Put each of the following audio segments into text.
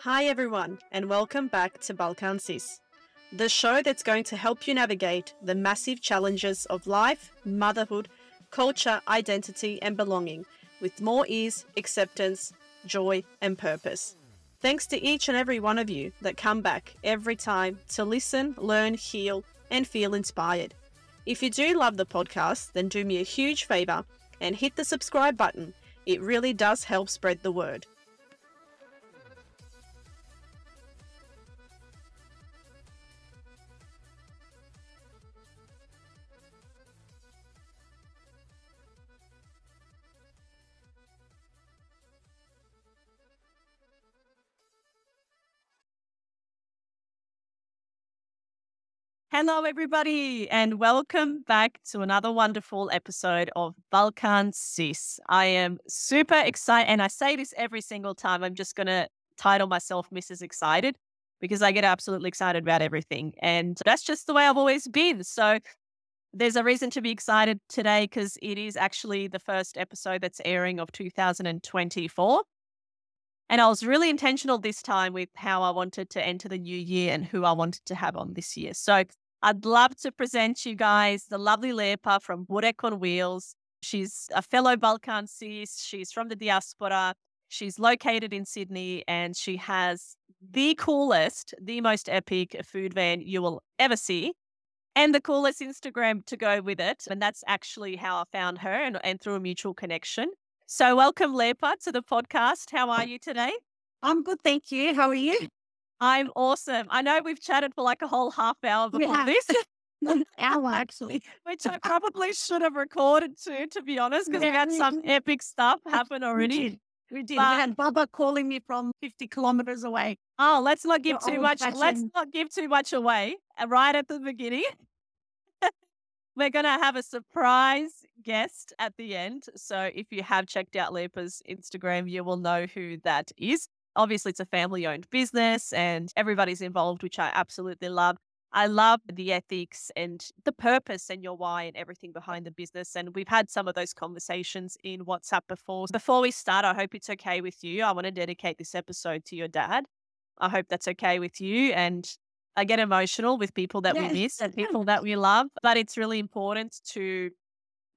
Hi, everyone, and welcome back to Balkan Sis, the show that's going to help you navigate the massive challenges of life, motherhood, culture, identity, and belonging with more ease, acceptance, joy, and purpose. Thanks to each and every one of you that come back every time to listen, learn, heal, and feel inspired. If you do love the podcast, then do me a huge favor and hit the subscribe button. It really does help spread the word. Hello, everybody, and welcome back to another wonderful episode of Balkan Sis. I am super excited, and I say this every single time. I'm just going to title myself Mrs. Excited because I get absolutely excited about everything. And that's just the way I've always been. So there's a reason to be excited today because it is actually the first episode that's airing of 2024. And I was really intentional this time with how I wanted to enter the new year and who I wanted to have on this year. So I'd love to present you guys the lovely Lepa from Burek on Wheels. She's a fellow Balkan sis. She's from the diaspora. She's located in Sydney and she has the coolest, the most epic food van you will ever see and the coolest Instagram to go with it. And that's actually how I found her and, and through a mutual connection. So, welcome, Lepa, to the podcast. How are you today? I'm good, thank you. How are you? I'm awesome. I know we've chatted for like a whole half hour before Yeah. this, An hour, actually. which I probably should have recorded too, to be honest, because we've Yeah, had we some epic stuff happen We already. did. We did. But- we had Baba calling me from 50 kilometers away. Oh, let's not give The too much. Let's not give too much away uh, right at the beginning. We're gonna have a surprise guest at the end. So if you have checked out Lepa's Instagram, you will know who that is. Obviously, it's a family-owned business, and everybody's involved, which I absolutely love. I love the ethics and the purpose and your why and everything behind the business. And we've had some of those conversations in WhatsApp before. Before we start, I hope it's okay with you. I want to dedicate this episode to your dad. I hope that's okay with you. And I get emotional with people that Yes, we miss and people that we love. But it's really important to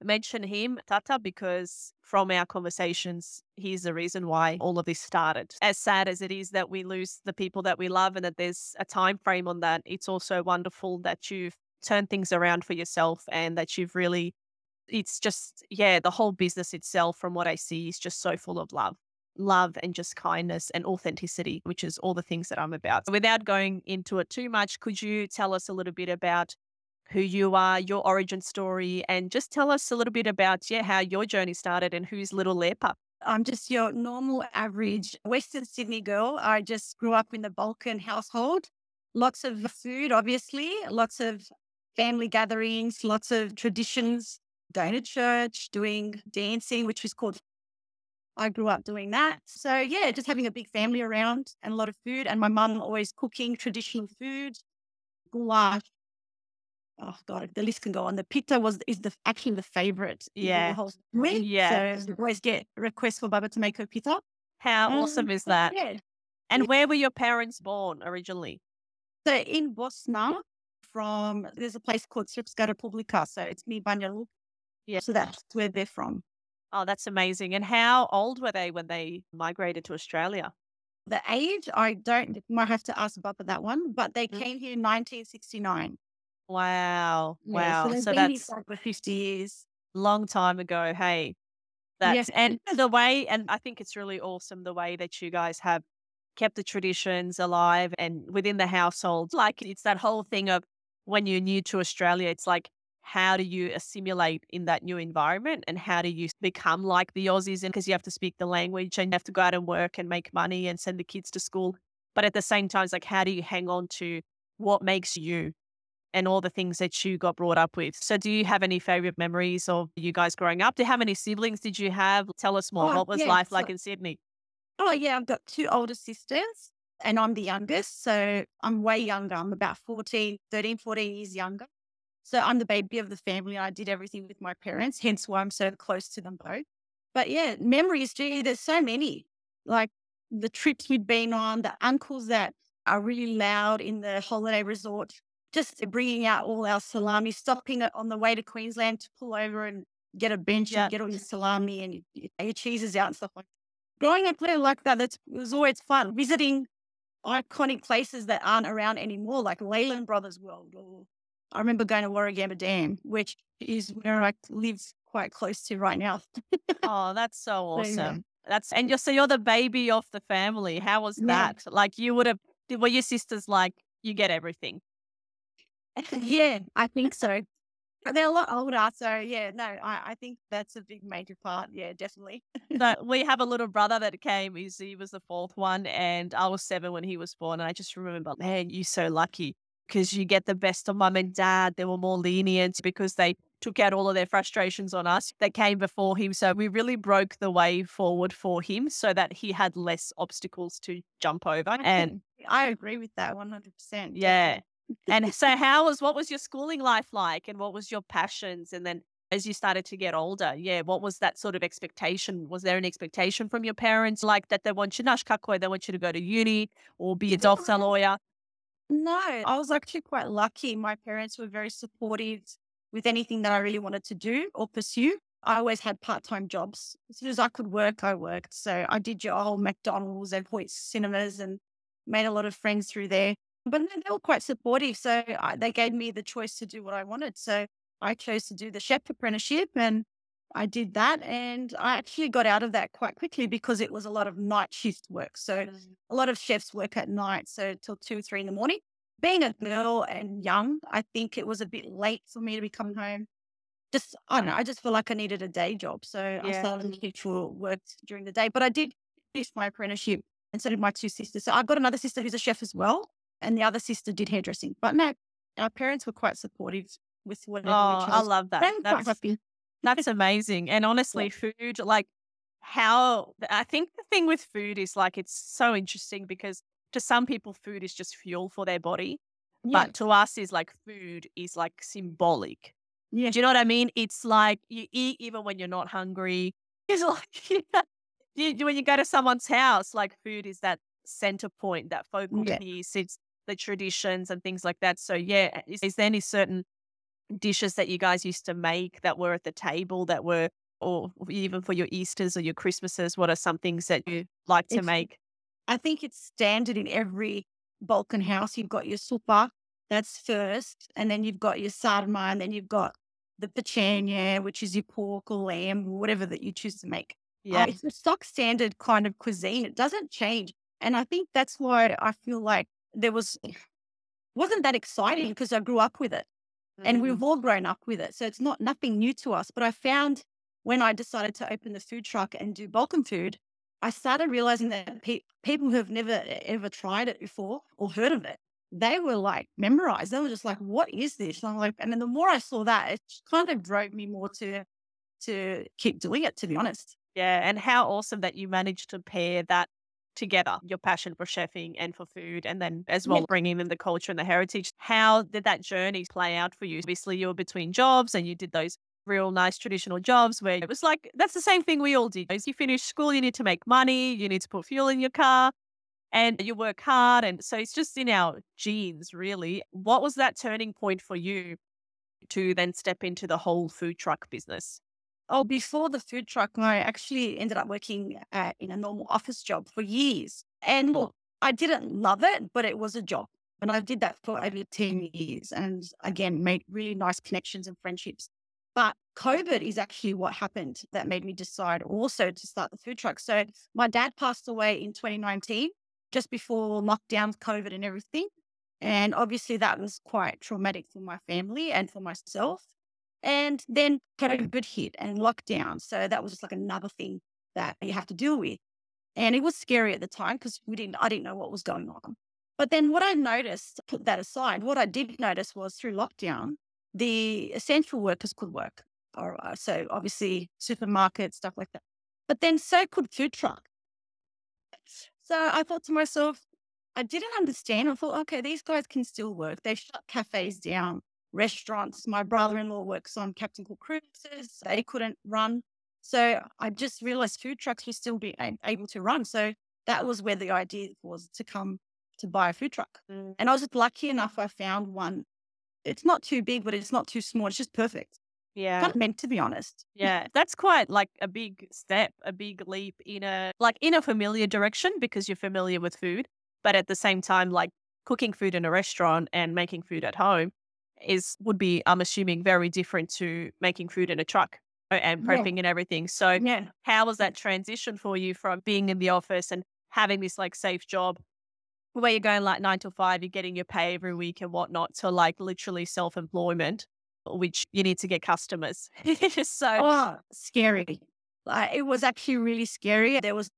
mention him, Tata, because from our conversations, he's the reason why all of this started. As sad as it is that we lose the people that we love and that there's a time frame on that, it's also wonderful that you've turned things around for yourself and that you've really it's just yeah, the whole business itself from what I see is just so full of love. Love and just kindness and authenticity, which is all the things that I'm about. Without going into it too much, could you tell us a little bit about who you are, your origin story, and just tell us a little bit about yeah how your journey started and who's little Lepa. I'm just your normal, average Western Sydney girl. I just grew up in the Balkan household. Lots of food, obviously, lots of family gatherings, lots of traditions, going to church, doing dancing, which was called. I grew up doing that. So, yeah, just having a big family around and a lot of food. And my mum always cooking traditional food, goulash. Oh God, the list can go on. The pita was is the actually the favorite. in the Yeah. whole family. Yeah. So always get requests for Baba to make her pita. How Um, awesome is that? Yeah. And where were your parents born originally? So in Bosna, from there's a place called Srpska Republika. So it's near Banja Luka. Yeah. So that's where they're from. Oh, that's amazing. And how old were they when they migrated to Australia? The age, I don't might have to ask Baba that one, but they Mm. came here in 1969. Wow. Yeah, Wow. So, So been here that's for 50 years. long time ago. Hey, that's and the way, and I think it's really awesome the way that you guys have kept the traditions alive and within the household. Like it's that whole thing of when you're new to Australia, it's like, how do you assimilate in that new environment and how do you become like the Aussies? And because you have to speak the language and you have to go out and work and make money and send the kids to school. But at the same time, it's like, how do you hang on to what makes you and all the things that you got brought up with. So, do you have any favorite memories of you guys growing up? Do how many siblings did you have? Tell us more. Oh, what was yeah, life so- like in Sydney? Oh, yeah, I've got two older sisters and I'm the youngest. So I'm way younger. I'm about 14, 13, 14 years younger. So I'm the baby of the family. I did everything with my parents, hence why I'm so close to them both. But yeah, memories, gee, there's so many. Like the trips we'd been on, the uncles that are really loud in the holiday resort, just bringing out all our salami, stopping it on the way to Queensland to pull over and get a bench and get all your salami and your, your cheeses out and stuff like that. Growing up there like that, that's, it was always fun. Visiting iconic places that aren't around anymore, like Leyland Brothers World. Or I remember going to Warragamba Dam, which is where I live quite close to right now. oh, that's so awesome. That's and you're so you're the baby of the family. How was that? Yeah. Like you would have were your sisters like you get everything? Yeah, I think so. They're a lot older, so yeah, no, I, I think that's a big major part. Yeah, definitely. so we have a little brother that came. He's, he was the fourth one, and I was seven when he was born. And I just remember, man, you're so lucky because you get the best of mum and dad. They were more lenient because they took out all of their frustrations on us that came before him. So we really broke the way forward for him so that he had less obstacles to jump over. And I agree with that 100%. Yeah. And so how was what was your schooling life like and what was your passions and then as you started to get older, yeah, what was that sort of expectation? Was there an expectation from your parents like that they want you nashkakoi, they want you to go to uni or be a doctor lawyer? No, I was actually quite lucky. My parents were very supportive with anything that I really wanted to do or pursue. I always had part time jobs. As soon as I could work, I worked. So I did your old McDonald's and Hoyt cinemas and made a lot of friends through there. But they were quite supportive. So I, they gave me the choice to do what I wanted. So I chose to do the chef apprenticeship and I did that. And I actually got out of that quite quickly because it was a lot of night shift work. So mm. a lot of chefs work at night. So till two, or three in the morning being a girl and young, I think it was a bit late for me to be coming home. Just, I don't know, I just feel like I needed a day job. So yeah. I started looking for work during the day. But I did finish my apprenticeship and so did my two sisters. So I've got another sister who's a chef as well. And the other sister did hairdressing. But no, our parents were quite supportive with whatever oh, I love that. That's, that's amazing. And honestly, yeah. food, like how I think the thing with food is like it's so interesting because to some people, food is just fuel for their body. Yeah. But to us, is like food is like symbolic. Yeah. Do you know what I mean? It's like you eat even when you're not hungry. It's like you, when you go to someone's house, like food is that center point, that focal yeah. piece. It's the traditions and things like that. So yeah, is, is there any certain dishes that you guys used to make that were at the table that were, or even for your Easter's or your Christmases? What are some things that you like to make? I think it's standard in every Balkan house. You've got your supa, that's first, and then you've got your sarma, and then you've got the pechenia, which is your pork or lamb, or whatever that you choose to make. Uh, yeah. Uh, it's a stock standard kind of cuisine. It doesn't change. And I think that's why I feel like there was wasn't that exciting because I grew up with it. And we've mm. all grown up with it. So it's not nothing new to us. But I found when I decided to open the food truck and do Balkan food, I started realizing that pe- people who have never ever tried it before or heard of it, they were like memorized. They were just like, "What is this?" And I'm like, and then the more I saw that, it kind of drove me more to to keep doing it. To be honest, yeah. And how awesome that you managed to pair that together, your passion for chefing and for food, and then as well bringing in the culture and the heritage. How did that journey play out for you? Obviously, you were between jobs and you did those real nice traditional jobs where it was like, that's the same thing we all did. As you finish school, you need to make money, you need to put fuel in your car and you work hard. And so it's just in our genes, really. What was that turning point for you to then step into the whole food truck business? Oh, before the food truck, I actually ended up working uh, in a normal office job for years. And look, I didn't love it, but it was a job. And I did that for over 10 years and again, made really nice connections and friendships. But COVID is actually what happened that made me decide also to start the food truck. So my dad passed away in 2019, just before lockdown, COVID, and everything. And obviously, that was quite traumatic for my family and for myself. And then COVID hit and lockdown. So that was just like another thing that you have to deal with. And it was scary at the time because we didn't, I didn't know what was going on. But then what I noticed, put that aside, what I did notice was through lockdown, the essential workers could work. Or, uh, so obviously supermarkets, stuff like that. But then so could food truck. So I thought to myself, I didn't understand. I thought, okay, these guys can still work. They shut cafes down, restaurants. My brother-in-law works on Captain Cook cruises. They couldn't run. So I just realized food trucks were still be able to run. So that was where the idea was to come to buy a food truck. Mm. And I was just lucky enough, I found one. It's not too big, but it's not too small. It's just perfect. Yeah. Kind of meant to be honest. Yeah. That's quite like a big step, a big leap in a like in a familiar direction because you're familiar with food. But at the same time, like cooking food in a restaurant and making food at home is would be, I'm assuming, very different to making food in a truck and prepping yeah. and everything. So yeah. how was that transition for you from being in the office and having this like safe job where you're going like nine to five, you're getting your pay every week and whatnot to like literally self employment, which you need to get customers. so oh, scary. Uh, it was actually really scary. There was,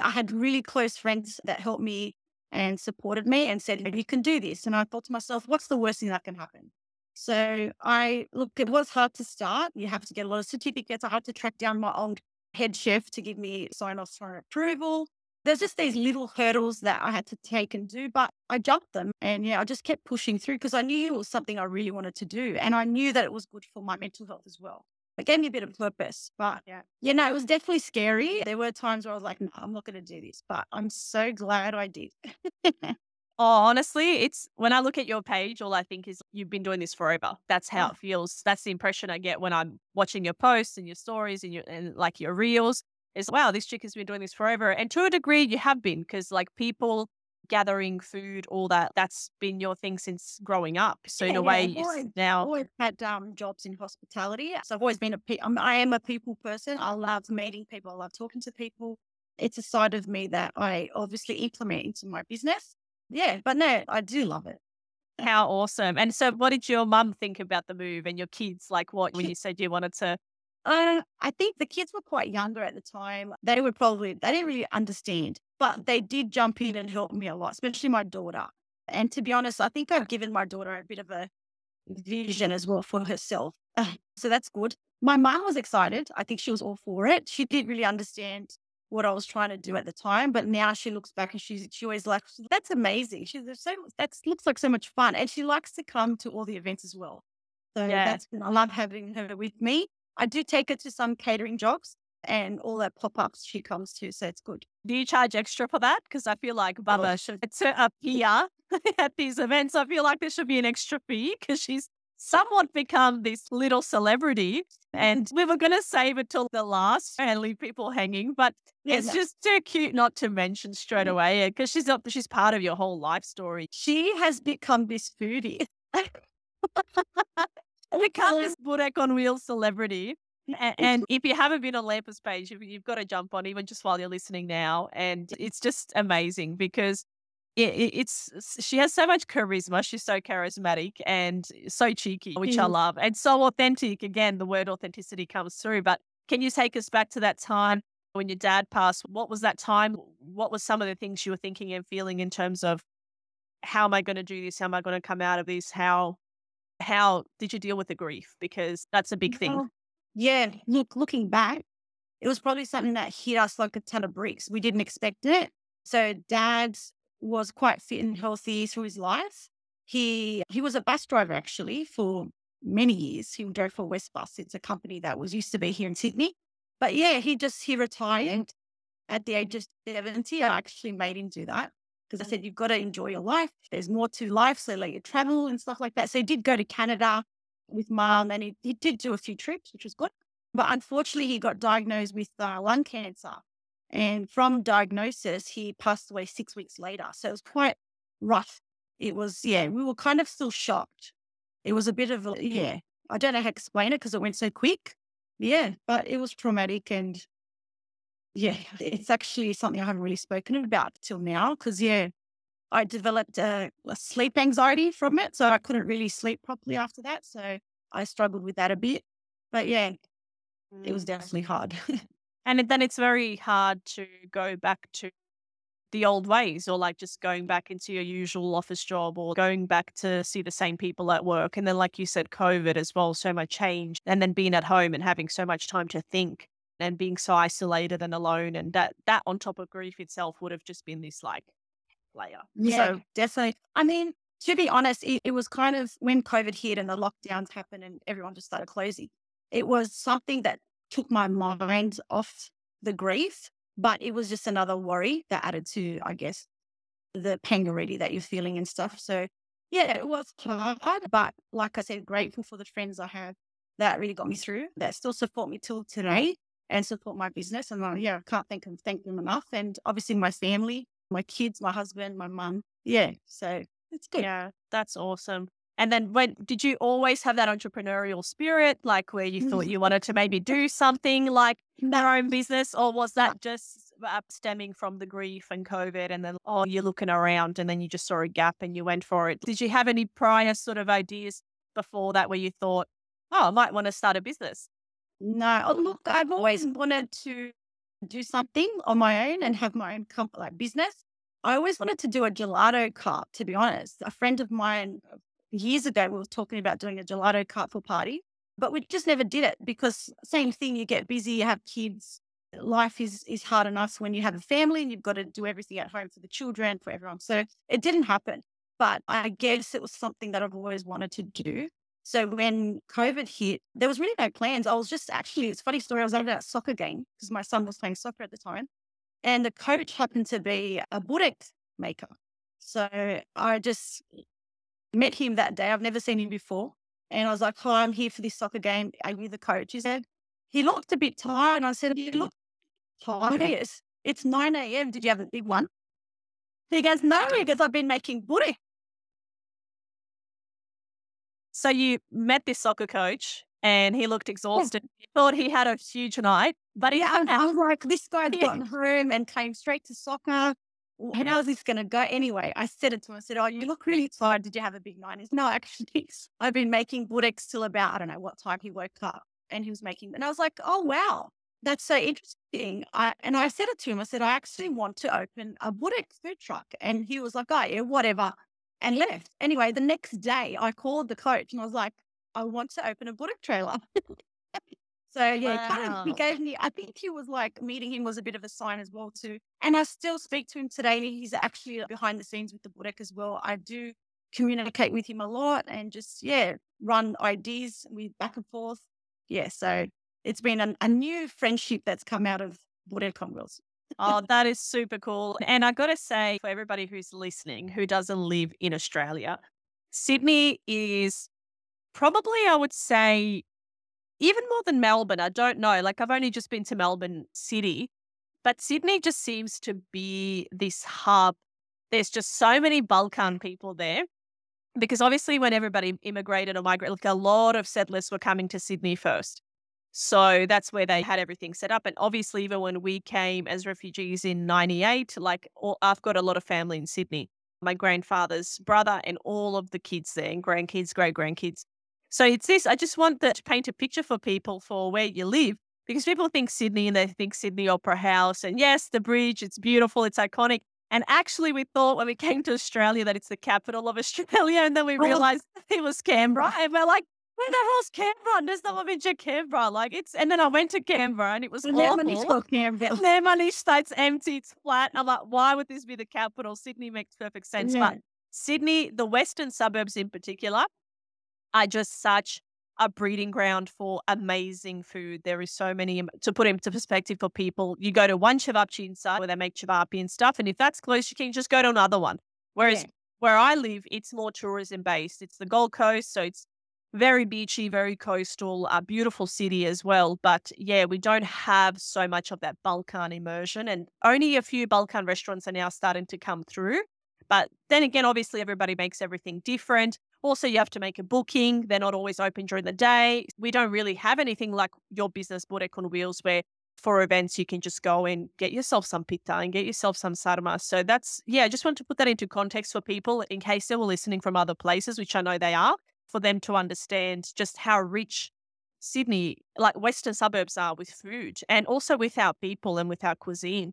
I had really close friends that helped me and supported me and said, you can do this. And I thought to myself, what's the worst thing that can happen? So I look, it was hard to start. You have to get a lot of certificates. I had to track down my old head chef to give me sign off for approval there's just these little hurdles that I had to take and do, but I jumped them. And yeah, I just kept pushing through because I knew it was something I really wanted to do. And I knew that it was good for my mental health as well. It gave me a bit of purpose. But yeah, you know, it was definitely scary. There were times where I was like, no, I'm not going to do this, but I'm so glad I did. oh, honestly, it's when I look at your page, all I think is you've been doing this forever. That's how it feels. That's the impression I get when I'm watching your posts and your stories and your and like your reels is wow, this chick has been doing this forever. And to a degree, you have been because like people gathering food, all that, that's been your thing since growing up. So in a way, yeah, always, now always had um, jobs in hospitality. So I've always been a pe- I'm, I am a people person. I love meeting people. I love talking to people. It's a side of me that I obviously implement into my business. Yeah, but no, I do love it. How awesome. And so what did your mum think about the move and your kids? Like what when you said you wanted to uh, I think the kids were quite younger at the time. They were probably, they didn't really understand, but they did jump in and help me a lot, especially my daughter. And to be honest, I think I've given my daughter a bit of a vision as well for herself. so that's good. My mom was excited. I think she was all for it. She didn't really understand what I was trying to do at the time, but now she looks back and she's she always like, that's amazing. She's so that looks like so much fun, and she likes to come to all the events as well. So yeah. that's I love having her with me. I do take her to some catering jobs and all the pop ups she comes to. So it's good. Do you charge extra for that? Because I feel like Baba oh. should appear at these events. I feel like there should be an extra fee because she's somewhat become this little celebrity. And we were going to save it till the last and leave people hanging, but yeah, it's no. just too cute not to mention straight mm. away because she's not, she's part of your whole life story. She has become this foodie. become this Burek on wheels celebrity. And, if you haven't been on Lepa's page, you've got to jump on even just while you're listening now. And it's just amazing because it, it's she has so much charisma. She's so charismatic and so cheeky, which I love, and so authentic. Again, the word authenticity comes through. But can you take us back to that time when your dad passed? What was that time? What was some of the things you were thinking and feeling in terms of how am I going to do this? How am I going to come out of this? How how did you deal with the grief? Because that's a big thing. Yeah. Look, looking back, it was probably something that hit us like a ton of bricks. We didn't expect it. So dad was quite fit and healthy through his life. He he was a bus driver actually for many years. He drove for Westbus. It's a company that was used to be here in Sydney. But yeah, he just he retired at the age of 70. I actually made him do that because I mm. said, you've got to enjoy your life. There's more to life. So let you travel and stuff like that. So he did go to Canada with mom and he, he did do a few trips, which was good. But unfortunately, he got diagnosed with uh, lung cancer. And from diagnosis, he passed away six weeks later. So it was quite rough. It was, yeah, we were kind of still shocked. It was a bit of a, yeah, I don't know how to explain it because it went so quick. Yeah, but it was traumatic and yeah, it's actually something I haven't really spoken about till now because, yeah, I developed a, a, sleep anxiety from it. So I couldn't really sleep properly after that. So I struggled with that a bit. But yeah, it was mm. definitely hard. and then it's very hard to go back to the old ways or like just going back into your usual office job or going back to see the same people at work. And then, like you said, COVID as well, so much change. And then being at home and having so much time to think and being so isolated and alone and that that on top of grief itself would have just been this like layer yeah so definitely i mean to be honest it, it was kind of when covid hit and the lockdowns happened and everyone just started closing it was something that took my mind off the grief, but it was just another worry that added to, I guess, the pain already that you're feeling and stuff. So yeah, it was hard, but like I said, grateful for the friends I have that really got me through, that still support me till today and support my business. And uh, yeah, I can't thank them, thank them enough. And obviously my family, my kids, my husband, my mum. Yeah. So it's good. Yeah, that's awesome. And then when did you always have that entrepreneurial spirit, like where you thought you wanted to maybe do something like your own business, or was that just uh, stemming from the grief and COVID and then, oh, you're looking around and then you just saw a gap and you went for it? Did you have any prior sort of ideas before that where you thought, oh, I might want to start a business? No, oh, look, I've always wanted to do something on my own and have my own company, like business. I always wanted to do a gelato cart, to be honest. A friend of mine uh, years ago, we were talking about doing a gelato cart for party, but we just never did it because same thing, you get busy, you have kids. Life is is hard enough when you have a family and you've got to do everything at home for the children, for everyone. So it didn't happen. But I guess it was something that I've always wanted to do. So when COVID hit, there was really no plans. I was just actually, it's funny story. I was at a soccer game because my son was playing soccer at the time. And the coach happened to be a burek maker. So I just met him that day. I've never seen him before. And I was like, Hi, I'm here for this soccer game. Are you the coach? He said, He looked a bit tired. And I said, You look tired. It's, it's 9 a.m. Did you have a big one? He goes, No, because I've been making burek. So you met this soccer coach and he looked exhausted. Yeah. You thought he had a huge night, but he yeah, I was like, this guy's yeah. gotten home and came straight to soccer. How is this going to go? Anyway, I said it to him. I said, Oh, you look really tired. Did you have a big night? He's no, actually, I've been making bureks till about, I don't know what time he woke up and he was making, and I was like, Oh, wow, that's so interesting. I, and I said it to him. I said, I actually want to open a bureks food truck. And he was like, Oh, yeah, whatever, and left. Anyway, the next day I called the coach and I was like, I want to open a burek trailer. So yeah, wow. kind of, he gave me. I think he was like meeting him was a bit of a sign as well too. And I still speak to him today. He's actually behind the scenes with the burek as well. I do communicate with him a lot and just yeah, run ideas with back and forth. Yeah, so it's been an, a new friendship that's come out of burek on wheels. Oh, that is super cool. And I got to say, for everybody who's listening who doesn't live in Australia, Sydney is probably, I would say, even more than Melbourne. I don't know. Like, I've only just been to Melbourne City, but Sydney just seems to be this hub. There's just so many Balkan people there. Because obviously, when everybody immigrated or migrated, like a lot of settlers were coming to Sydney first. So that's where they had everything set up. And obviously, even when we came as refugees in 98, like all, I've got a lot of family in Sydney. My grandfather's brother and all of the kids there, and grandkids, great grandkids. So it's this. I just want to paint a picture for people for where you live because people think Sydney and they think Sydney Opera House. And yes, the bridge, it's beautiful, it's iconic. And actually, we thought when we came to Australia that it's the capital of Australia. And then we oh. realized it was Canberra. And we're like, where the hell's Canberra? There's not a Canberra. Like it's, and then I went to Canberra and it was awful. Canberra. Nemani State's empty, it's flat. I'm like, why would this be the capital? Sydney makes perfect sense. Yeah. But Sydney, the western suburbs in particular, are just such a breeding ground for amazing food. There is so many um, to put into perspective for people. You go to one cevapchi inside where they make cevapi and stuff, and if that's close, you can just go to another one. Whereas yeah. where I live, it's more tourism based. It's the Gold Coast, so it's very beachy, very coastal, a beautiful city as well. But yeah, we don't have so much of that Balkan immersion, and only a few Balkan restaurants are now starting to come through. But then again, obviously, everybody makes everything different. Also, you have to make a booking. They're not always open during the day. We don't really have anything like your business Burek on Wheels where for events you can just go and get yourself some pita and get yourself some sarma. So that's yeah, I just want to put that into context for people in case they were listening from other places, which I know they are, for them to understand just how rich Sydney, like western suburbs are with food and also with our people and with our cuisine.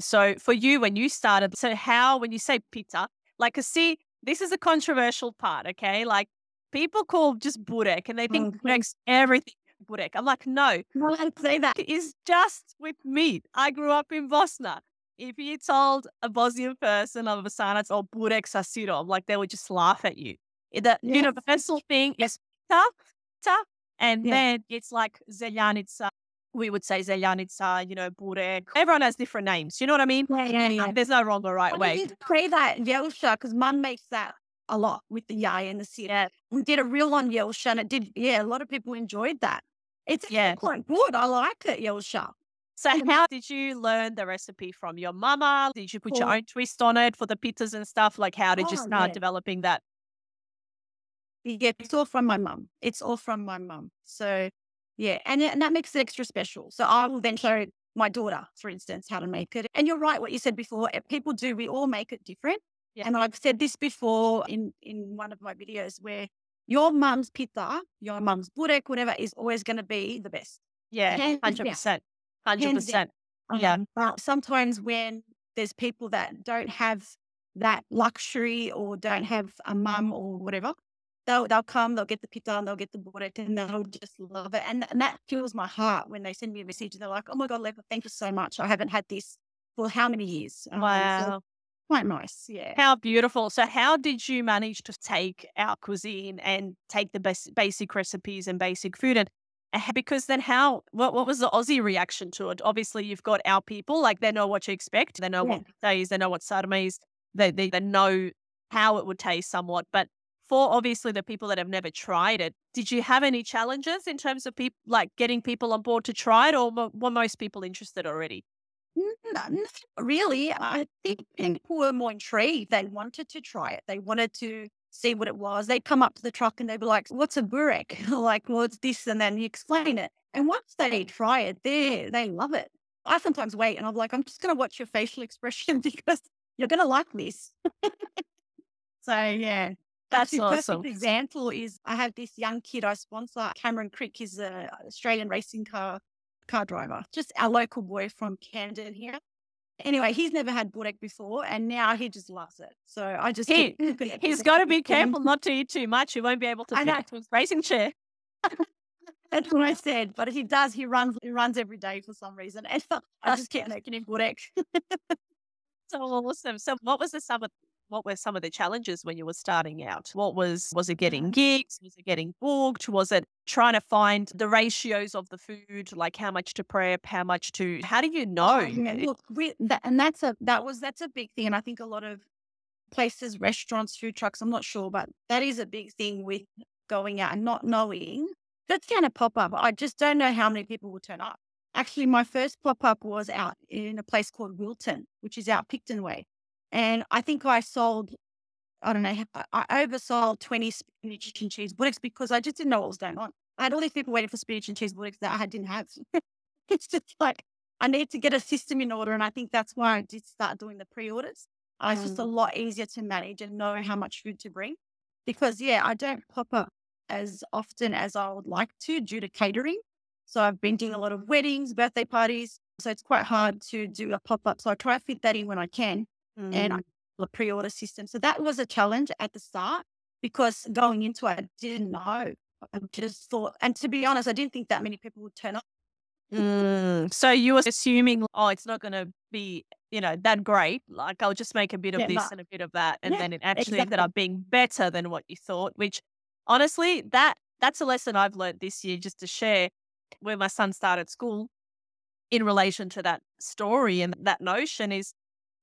So for you when you started, so how when you say pizza, like see this is a controversial part, okay? Like people call just burek and they think mm-hmm. burek's everything burek. I'm like, no, no, I say that. It is just with meat. I grew up in Bosnia. If you told a Bosnian person of a Bosanac, oh, burek sa sirom, like they would just laugh at you. The yes. universal thing is ta, ta, and yeah. then it's like zeljanica, we would say zeljanica, you know, burek. Everyone has different names. You know what I mean? Yeah, yeah, yeah. There's no wrong or right I way. did pray that Yelsha because mum makes that a lot with the yai and the sir. Yeah. We did a reel on Yelsha and it did, yeah, a lot of people enjoyed that. It's Yeah. quite good. I like it, Yelsha. So how did you learn the recipe from your mama? Did you put your oh. own twist on it for the pizzas and stuff? Like how did you Oh, start yeah. developing that? Yeah, it's all from my mum. It's all from my mum. So, yeah, and, and that makes it extra special. So I will then show my daughter, for instance, how to make it. And you're right, what you said before. eh, People do. We all make it different. Yeah. And I've said this before in in one of my videos where your mum's pita, your mum's burek, whatever, is always going to be the best. Yeah, hundred percent, hundred percent. Yeah. Um, But sometimes when there's people that don't have that luxury or don't have a mum or whatever, they'll they'll come, they'll get the pita and they'll get the burek and they'll just love it. And, and that fills my heart when they send me a message and they're like, oh my God, Lepa, thank you so much. I haven't had this for how many years? Um, so Wow, quite nice. Yeah. how beautiful! So how did you manage to take our cuisine and take the bas- basic recipes and basic food and because then how what what was the Aussie reaction to it? Obviously, you've got our people like they know what to expect, they know Yeah. what pita is, they know what sarma is, they, they they know how it would taste somewhat, but. For obviously the people that have never tried it, did you have any challenges in terms of people like getting people on board to try it, or were most people interested already? Really. I think people were more intrigued. They wanted to try it. They wanted to see what it was. They'd come up to the truck and they'd be like, "What's a burek?" like, "Well, it's this," and then you explain it. And once they try it, they they love it. I sometimes wait and I'm like, "I'm just going to watch your facial expression because you're going to like this." so yeah. That's Actually, awesome. perfect example is I have this young kid I sponsor, Cameron Crick. He's an Australian racing car car driver, just our local boy from Camden here. Anyway, he's never had burek before, and now he just loves it. So I just He- at got to be careful not to eat too much. He won't be able to I know. fit into his racing chair. That's what I said, but he does. He runs. He runs every day for some reason, and I just keep making him burek. So awesome. So what was the of what were some of the challenges when you were starting out? What was was it getting gigs? Was it getting booked? Was it trying to find the ratios of the food, like how much to prep, how much to how do you oh, know? Oh, yeah, look, we, that, and that's a that was that's a big thing, and I think a lot of places, restaurants, food trucks, I'm not sure, but that is a big thing with going out and not knowing that's going to pop up. I just don't know how many people will turn up. Actually, my first pop up was out in a place called Wilton, which is out Picton Way, and I think I sold. I don't know. I, oversold 20 spinach and cheese bullocks because I just didn't know what was going on. I had all these people waiting for spinach and cheese bullocks that I didn't have. it's just like I need to get a system in order. And I think that's why I did start doing the pre orders. Uh, It's just a lot easier to manage and know how much food to bring. Because, yeah, I don't pop up as often as I would like to due to catering. So I've been doing a lot of weddings, birthday parties. So it's quite hard to do a pop up. So I try to fit that in when I can Mm. the pre order system. So that was a challenge at the start because going into it, I didn't know. I just thought, and to be honest, I didn't think that many people would turn up. Mm. So you were assuming, oh, it's not going to be, you know, that great. Like I'll just make a bit of Yeah, this no. and a bit of that, and Yeah, then it actually ended up being better than what you thought. Which, honestly, that that's a lesson I've learned this year, just to share, where my son started school, in relation to that story and that notion is,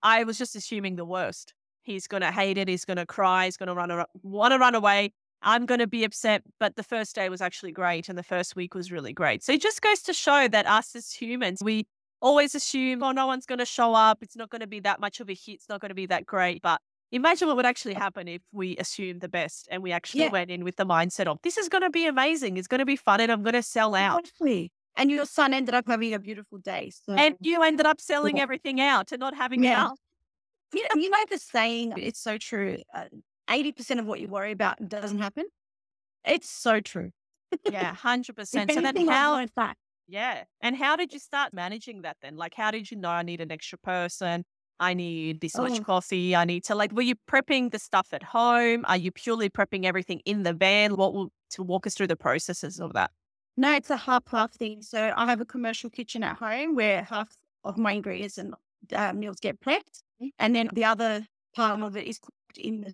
I was just assuming the worst. He's going to hate it. He's going to cry. He's going to run, want to run away. I'm going to be upset. But the first day was actually great. And the first week was really great. So it just goes to show that us as humans, we always assume, oh, no one's going to show up. It's not going to be that much of a hit. It's not going to be that great. But imagine what would actually happen if we assumed the best and we actually Yeah. went in with the mindset of, this is going to be amazing. It's going to be fun and I'm going to sell out. Exactly. And your son ended up having a beautiful day. So, And you ended up selling Yeah. everything out and not having Yeah. else. you know, you know the saying, it's so true. Uh, 80% of what you worry about doesn't happen. It's so true. Yeah, hundred If percent. So then how that. yeah. And how did you start managing that then? Like how did you know I need an extra person? I need this much Oh. coffee. I need to like were you prepping the stuff at home? Are you purely prepping everything in the van? What will to walk us through the processes of that? No, it's a half half thing. So I have a commercial kitchen at home where half of my ingredients and uh, meals get prepped, and then the other part of it is cooked in the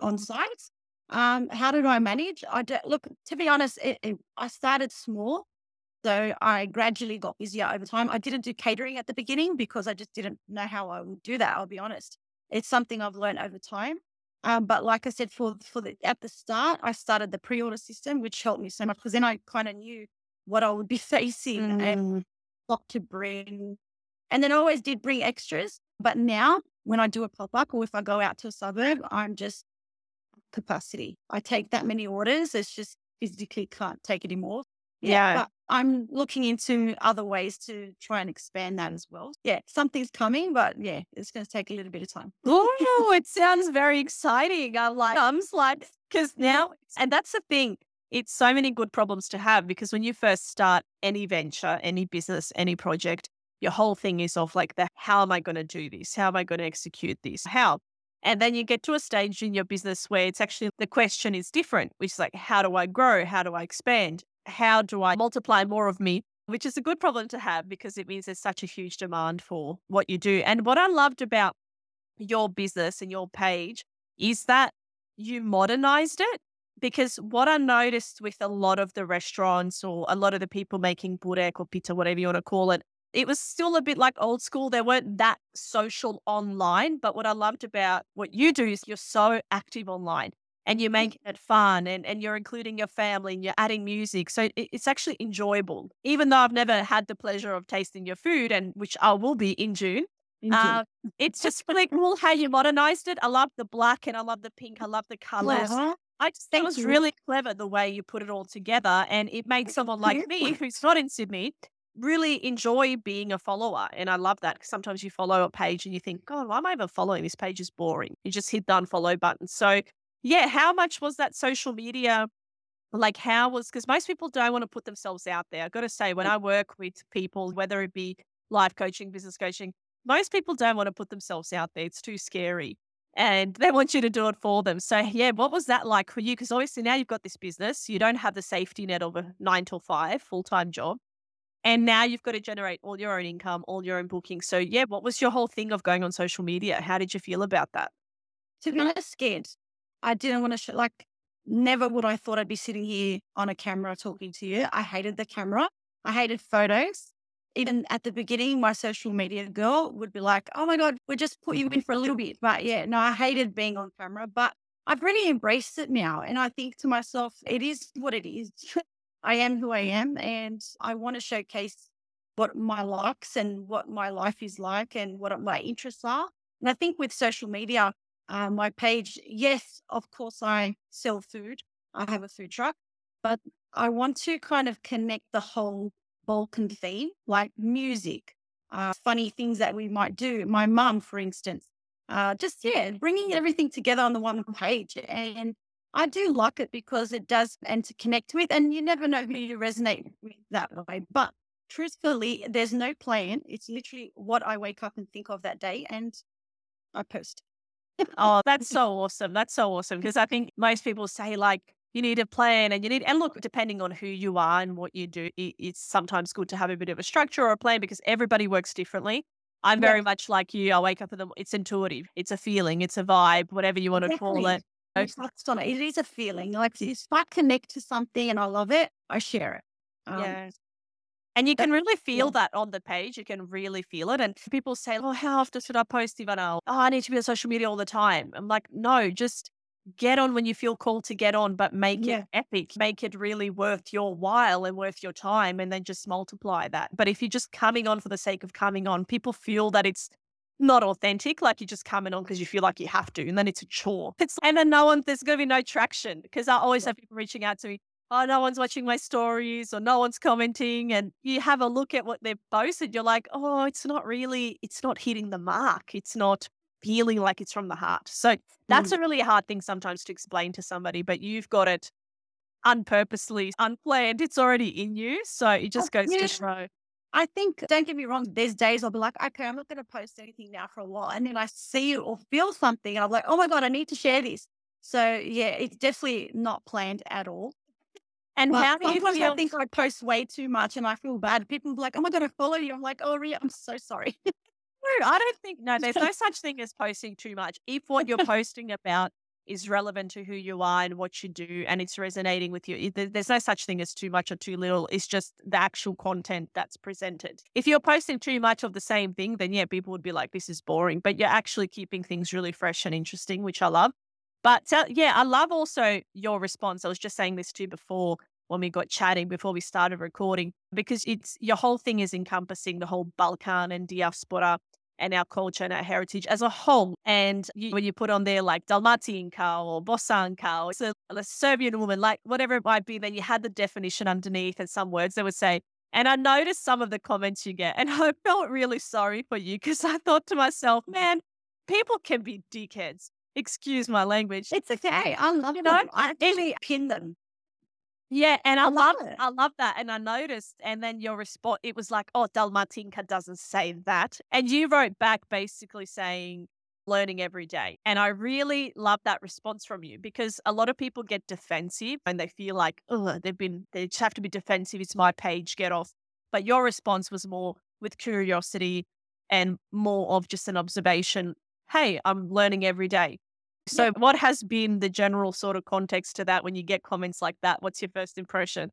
on site. Um, how did I manage? I do, look to be honest. It, it, I started small, So I gradually got busier over time. I didn't do catering at the beginning because I just didn't know how I would do that. I'll be honest. It's something I've learned over time. Um, but like I said, for for the at the start, I started the pre-order system, which helped me so much because then I kind of knew what I would be facing mm. and what to bring. And then I always did bring extras. But now when I do a pop-up or if I go out to a suburb, I'm just capacity. I take that many orders. It's just physically can't take anymore. Yeah. yeah. I'm looking into other ways to try and expand that as well. Yeah, something's coming, but yeah, it's going to take a little bit of time. oh, it sounds very exciting. I'm like, I'm like, because now, and that's the thing. It's so many good problems to have because when you first start any venture, any business, any project, your whole thing is of like the how am I going to do this? How am I going to execute this? How? And then you get to a stage in your business where it's actually the question is different, which is like, how do I grow? How do I expand? How do I multiply more of me? Which is a good problem to have because it means there's such a huge demand for what you do. And what I loved about your business and your page is that you modernized it. Because what I noticed with a lot of the restaurants or a lot of the people making burek or pizza, whatever you want to call it, it was still a bit like old school. There weren't that social online. But what I loved about what you do is you're so active online and you're mm. making it fun and, and you're including your family and you're adding music. So it, it's actually enjoyable. Even though I've never had the pleasure of tasting your food, and which I will be in June. In June. Uh, it's just really cool how you modernized it. I love the black and I love the pink. I love the colors. I just think it was you. really clever the way you put it all together. And it made someone like me, who's not in Sydney, really enjoy being a follower. And I love that because sometimes you follow a page and you think, God, why am I even following? This page is boring. You just hit the unfollow button. So, yeah, how much was that social media? Like, how was, because most people don't want to put themselves out there. I've got to say, when I work with people, whether it be life coaching, business coaching, most people don't want to put themselves out there. It's too scary. And they want you to do it for them. So, yeah, what was that like for you? Because obviously now you've got this business, you don't have the safety net of a nine till five full time job. And now you've got to generate all your own income, all your own bookings. So, yeah, what was your whole thing of going on social media? How did you feel about that? To be honest, scared. I didn't want to show, like, never would I thought I'd be sitting here on a camera talking to you. I hated the camera. I hated photos. Even at the beginning, my social media girl would be like, oh my God, we just put you in for a little bit. But yeah, no, I hated being on camera, but I've really embraced it now. And I think to myself, it is what it is. I am who I am and I want to showcase what my likes and what my life is like and what my interests are. And I think with social media, uh, my page, yes, of course, I sell food. I have a food truck, but I want to kind of connect the whole Balkan theme, like music, uh, funny things that we might do. My mum, for instance, uh, just, yeah, bringing everything together on the one page. And I do like it because it does and to connect with, and you never know who you resonate with that way. But truthfully, there's no plan. It's literally what I wake up and think of that day, and I post. Oh, that's so awesome. That's so awesome. Because I think most people say, like, you need a plan and you need, and look, depending on who you are and what you do, it, it's sometimes good to have a bit of a structure or a plan because everybody works differently. I'm very much like you. I wake up them. It's intuitive. It's a feeling. It's a vibe, whatever you want to call it touched on it. It is a feeling. Like if I connect to something and I love it, I share it. Um, yeah. And you can really feel yeah. that on the page. You can really feel it. And people say, Oh, how often should I post, Ivana? Oh, oh, I need to be on social media all the time. I'm like, no, just get on when you feel called to get on, but make yeah. it epic, make it really worth your while and worth your time, and then just multiply that. But if you're just coming on for the sake of coming on, people feel that it's not authentic. Like you're just coming on because you feel like you have to, and then it's a chore. It's and then no one there's going to be no traction because I always have people reaching out to me. Oh, no one's watching my stories or no one's commenting. And you have a look at what they've posted. You're like, oh, it's not really, it's not hitting the mark. It's not feeling like it's from the heart. So that's mm. a really hard thing sometimes to explain to somebody, but you've got it unpurposely, unplanned. It's already in you. So it just goes yeah. to show. I think, don't get me wrong, there's days I'll be like, okay, I'm not going to post anything now for a while. And then I see or feel something and I'm like, oh my God, I need to share this. So yeah, it's definitely not planned at all. And do you feel? I think I post way too much and I feel bad. People be like, oh my God, I follow you. I'm like, oh, Ria, I'm so sorry. no, I don't think, no, there's no such thing as posting too much. If what you're posting about is relevant to who you are and what you do and it's resonating with you. There's no such thing as too much or too little. It's just the actual content that's presented. If you're posting too much of the same thing, then yeah, people would be like, this is boring. But you're actually keeping things really fresh and interesting, which I love. But yeah, I love also your response. I was just saying this too before when we got chatting before we started recording because it's your whole thing is encompassing the whole Balkan and diaspora and our culture and our heritage as a whole. And you, when you put on there like Dalmatinka or Bosanka or so, a Serbian woman, like whatever it might be, then you had the definition underneath and some words that would say. And I noticed some of the comments you get, and I felt really sorry for you because I thought to myself, man, people can be dickheads. Excuse my language. It's okay. I love you know. I actually pin them. Yeah, and I, I love, love I love that. And I noticed, and then your response, it was like, oh, Dalmatinka doesn't say that. And you wrote back basically saying, learning every day. And I really love that response from you because a lot of people get defensive and they feel like, oh, they've been, they just have to be defensive. It's my page, get off. But your response was more with curiosity and more of just an observation. Hey, I'm learning every day. So, yeah. what has been the general sort of context to that when you get comments like that? What's your first impression?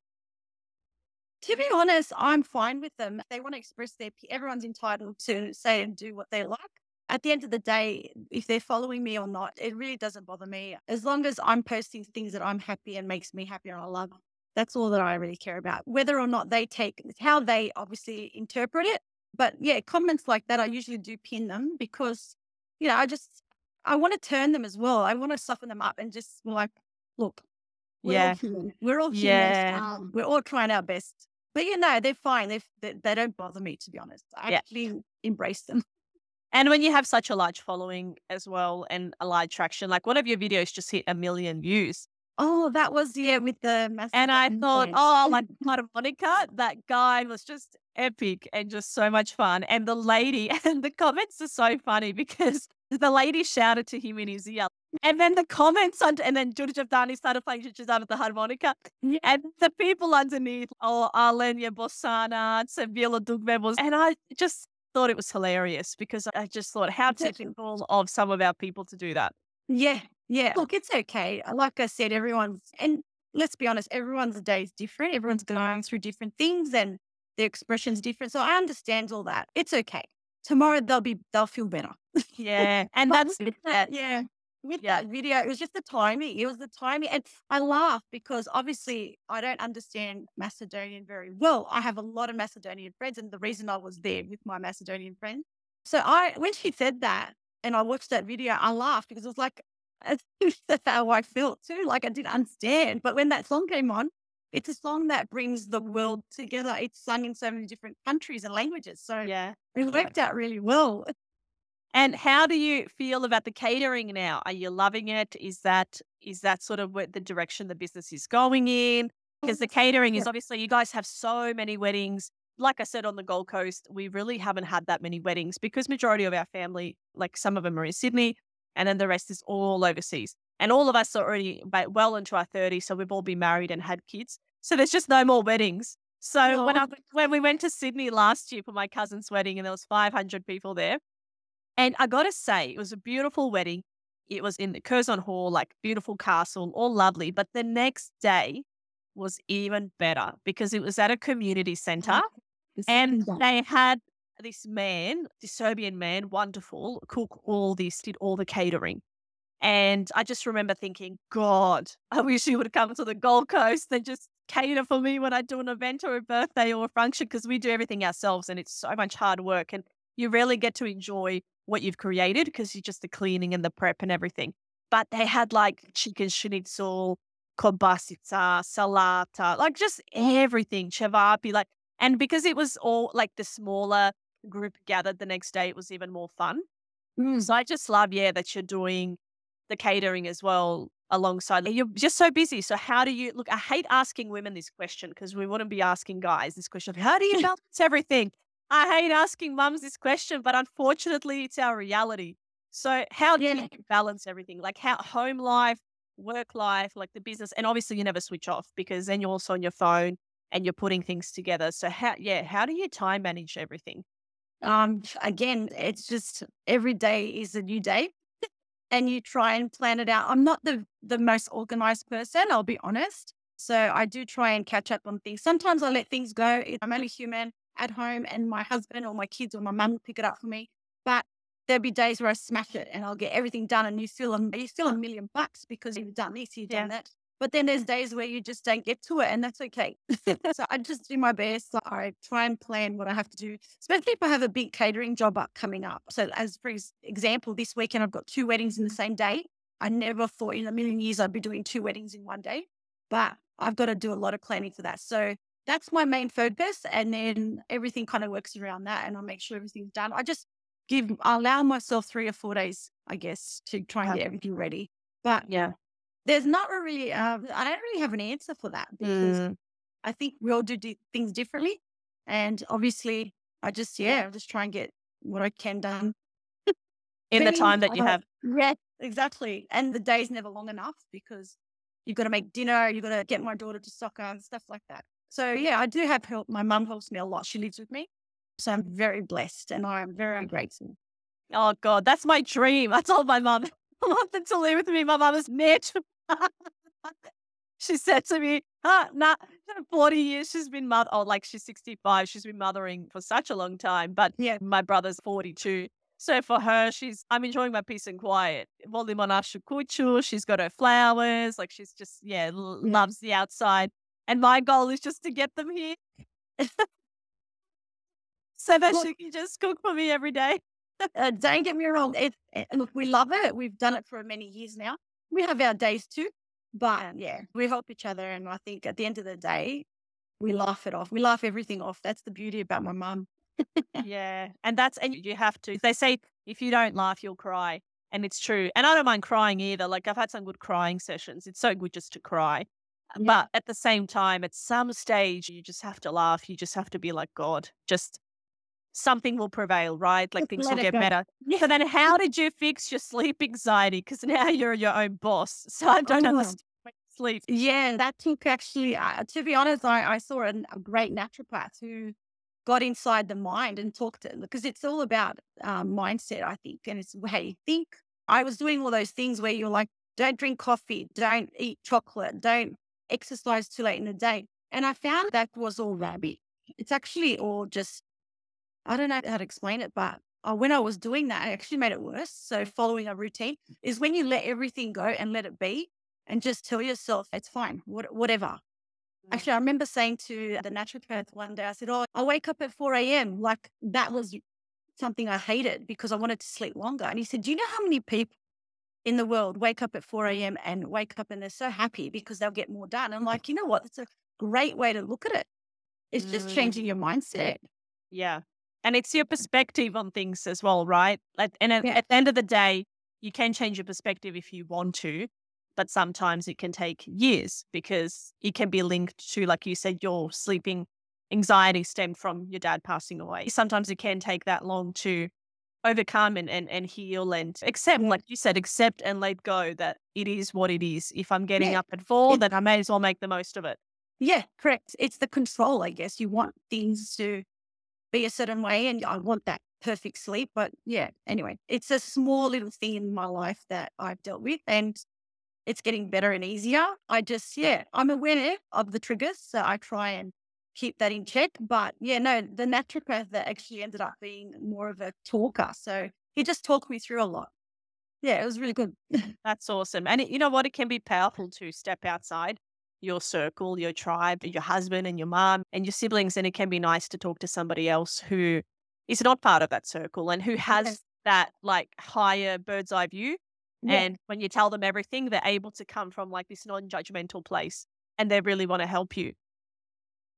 To be honest, I'm fine with them. They want to express their, everyone's entitled to say and do what they like. At the end of the day, if they're following me or not, it really doesn't bother me. As long as I'm posting things that I'm happy and makes me happy and I love, that's all that I really care about. Whether or not they take how they obviously interpret it. But yeah, comments like that, I usually do pin them because, you know, I just, I want to turn them as well. I want to soften them up and just like, look, we're yeah. all human. We're all humans. Yeah. Um, we're all trying our best. But you know, they're fine. They, they, they don't bother me, to be honest. I yeah. actually embrace them. And when you have such a large following as well and a large traction, like one of your videos just hit a million views. Oh, that was yeah with the massive and I thought, oh, like Monica, that guy was just epic and just so much fun. And the lady and the comments are so funny because the lady shouted to him in his ear. And then the comments on, and then Judy Javdani started playing Shizan with the harmonica. Yeah. And the people underneath, oh, Alenia Bosana, Sevilla Dugbebos. And I just thought it was hilarious because I just thought how typical of some of our people to do that. Yeah. Yeah. Look, it's okay. Like I said, everyone's, and let's be honest, everyone's day is different. Everyone's going through different things and their expression's different. So I understand all that. It's okay. Tomorrow they'll be, they'll feel better. Yeah. And that's that. Yeah. With yeah. that video, it was just the timing. It was the timing. And I laugh because obviously I don't understand Macedonian very well. I have a lot of Macedonian friends, and the reason I was there with my Macedonian friends. So I when she said that and I watched that video, I laughed because it was like that's how I felt too. Like I didn't understand. But when that song came on, it's a song that brings the mm-hmm. world together. It's sung in so many different countries and languages. So yeah, it worked out really well. And how do you feel about the catering now? Are you loving it? Is that is that sort of what the direction the business is going in? Oh, because the catering is obviously you guys have so many weddings. Like I said on the Gold Coast, we really haven't had that many weddings because majority of our family, like some of them are in Sydney, and then the rest is all overseas. And all of us are already well into our 30s, so we've all been married and had kids. So there's just no more weddings. So oh. when I when we went to Sydney last year for my cousin's wedding, and there was 500 people there, and I got to say, it was a beautiful wedding. It was in the Curzon Hall, like beautiful castle, all lovely. But the next day was even better because it was at a community center oh, and they had this man, this Serbian man, wonderful, cook all this, did all the catering. And I just remember thinking, God, I wish you would come to the Gold Coast and just cater for me when I do an event or a birthday or a function because we do everything ourselves and it's so much hard work. And you rarely get to enjoy what you've created because you're just the cleaning and the prep and everything. But they had like chicken schnitzel, kobasica, salata, like just everything, cevapi, like, and because it was all like the smaller group gathered the next day, it was even more fun. Mm. So I just love, yeah, that you're doing the catering as well alongside. You're just so busy. So how do you look? I hate asking women this question because we wouldn't be asking guys this question. How do you balance everything? I hate asking mums this question, but unfortunately, it's our reality. So, how do yeah. you balance everything? Like, how home life, work life, like the business, and obviously, you never switch off because then you're also on your phone and you're putting things together. So, how, yeah, how do you time manage everything? Um, again, it's just every day is a new day. And you try and plan it out. I'm not the the most organized person, I'll be honest. So I do try and catch up on things. Sometimes I let things go. I'm only human at home and my husband or my kids or my mum will pick it up for me. But there'll be days where I smash it and I'll get everything done and you still a, you still a million bucks because you've done this, you've done that. But then there's days where you just don't get to it and that's okay. so I just do my best. I try and plan what I have to do, especially if I have a big catering job up coming up. So as for example, this weekend I've got two weddings in the same day. I never thought in a million years I'd be doing two weddings in one day, but I've got to do a lot of planning for that. So that's my main focus. And then everything kind of works around that and I make sure everything's done. I just give, I allow myself three or four days, I guess, to try and get everything ready. But yeah, there's not really, uh, I don't really have an answer for that because mm. I think we all do d- things differently. And obviously, I just, yeah, I just try and get what I can done in the time that you have. Yeah, exactly. And the day's never long enough because you've got to make dinner, you've got to get my daughter to soccer and stuff like that. So yeah, I do have help. My mum helps me a lot. She lives with me. So I'm very blessed and I'm very grateful. Oh God, that's my dream. I told my mum I wanted to live with me. My mum is Mitch. she said to me, huh, nah, 40 years she's been mother, oh, like she's 65. She's been mothering for such a long time. But yeah, my brother's 42. So for her, she's, I'm enjoying my peace and quiet. She's got her flowers. Like she's just, yeah, loves the outside. And my goal is just to get them here. so that look, she can just cook for me every day. uh, don't get me wrong. It, it, look, we love it. We've done it for many years now. We have our days too. But yeah, we help each other. And I think at the end of the day, we laugh it off. We laugh everything off. That's the beauty about my mum. yeah. And that's, and you have to, they say if you don't laugh, you'll cry. And it's true. And I don't mind crying either. Like I've had some good crying sessions. It's so good just to cry. Yeah. But at the same time, at some stage, you just have to laugh. You just have to be like, God, just something will prevail, right? Like just things will get go. better. Yeah. So then, how did you fix your sleep anxiety? Because now you're your own boss. So I don't oh. understand sleep. Yeah, that took actually, uh, to be honest, I, I saw a, a, great naturopath who got inside the mind and talked to because it's all about um, mindset, I think, and it's how you think. I was doing all those things where you're like, don't drink coffee, don't eat chocolate, don't exercise too late in the day. And I found that was all rabbi. It's actually all just, I don't know how to explain it, but uh, when I was doing that, I actually made it worse. So following a routine is when you let everything go and let it be and just tell yourself it's fine, what, whatever. Mm. Actually, I remember saying to the naturopath one day, I said, Oh, I wake up at 4 a.m. Like that was something I hated because I wanted to sleep longer. And he said, Do you know how many people in the world wake up at 4 a.m. and wake up and they're so happy because they'll get more done? I'm like, You know what? It's a great way to look at it. It's just mm. changing your mindset. Yeah. And it's your perspective on things as well, right? Like, and at, yeah. at the end of the day, you can change your perspective if you want to but sometimes it can take years because it can be linked to, like you said, your sleeping anxiety stemmed from your dad passing away. Sometimes it can take that long to overcome and, and, and heal and accept, like you said, accept and let go that it is what it is. If I'm getting yeah. up at four, it, then I may as well make the most of it. Yeah, correct. It's the control, I guess. You want things to be a certain way and I want that perfect sleep. But yeah, anyway, it's a small little thing in my life that I've dealt with. And it's getting better and easier. I just, yeah, I'm aware of the triggers. So I try and keep that in check. But yeah, no, the naturopath that actually ended up being more of a talker. So he just talked me through a lot. Yeah, it was really good. That's awesome. And it, you know what? It can be powerful to step outside your circle, your tribe, your husband and your mom and your siblings. And it can be nice to talk to somebody else who is not part of that circle and who has yes. that like higher bird's eye view yeah. And when you tell them everything, they're able to come from like this non judgmental place and they really want to help you.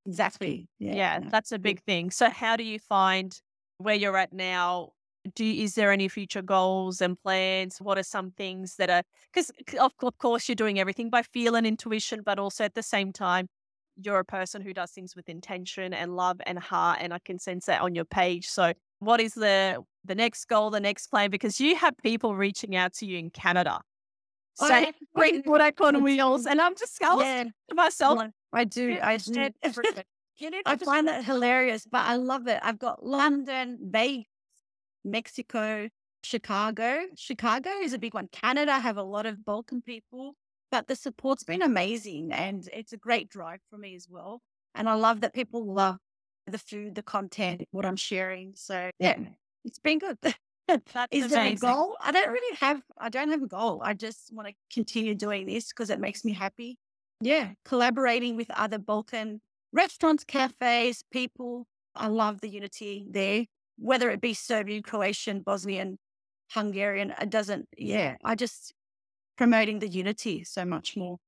Exactly. Yeah. yeah, that's a big thing. So, how do you find where you're at now? Do is there any future goals and plans? What are some things that are because of, of course you're doing everything by feel and intuition, but also at the same time you're a person who does things with intention and love and heart, and I can sense that on your page. So, what is the the next goal, the next plan? Because you have people reaching out to you in Canada oh, saying, "Bring what I call wheels," and I'm just yeah. to myself. I do. I do. I find that hilarious, but I love it. I've got London, Vegas, Mexico, Chicago. Chicago is a big one. Canada have a lot of Balkan people, but the support's been amazing and it's a great drive for me as well. And I love that people love the food, the content, what I'm sharing. So yeah, it's been good. That's is there a goal? I don't really have I don't have a goal. I just want to continue doing this because it makes me happy. Yeah. Collaborating with other Balkan restaurants, cafes, people. I love the unity there, whether it be Serbian, Croatian, Bosnian, Hungarian. It doesn't, yeah. I just promoting the unity so much more.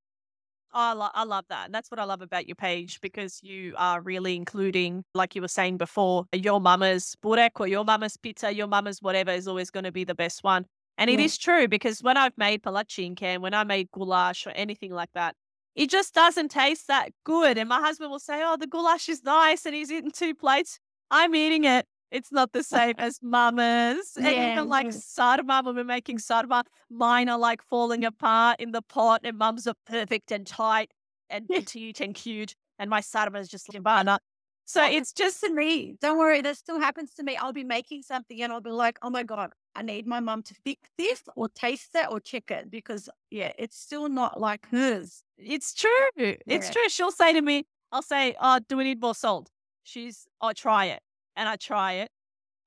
I, lo- I love that. And That's what I love about your page because you are really including, like you were saying before, your mama's burek or your mama's pizza, your mama's whatever is always going to be the best one. And it Yeah. is true because when I've made palachinke and when I made goulash or anything like that, it just doesn't taste that good. And my husband will say, Oh, the goulash is nice. And he's eating two plates. I'm eating it. It's not the same as mama's. And even like yeah. sarma, when we're making sarma, mine are like falling apart in the pot and mum's are perfect and tight and Yeah. petite and cute. And my sarma is just like banana. So it's just to me. Don't worry, that still happens to me. I'll be making something and I'll be like, oh my God, I need my mum to fix this or taste it or check it because, yeah, it's still not like hers. It's true. It's true. She'll say to me, I'll say, Oh, do we need more salt? She's, I'll try it. And I try it.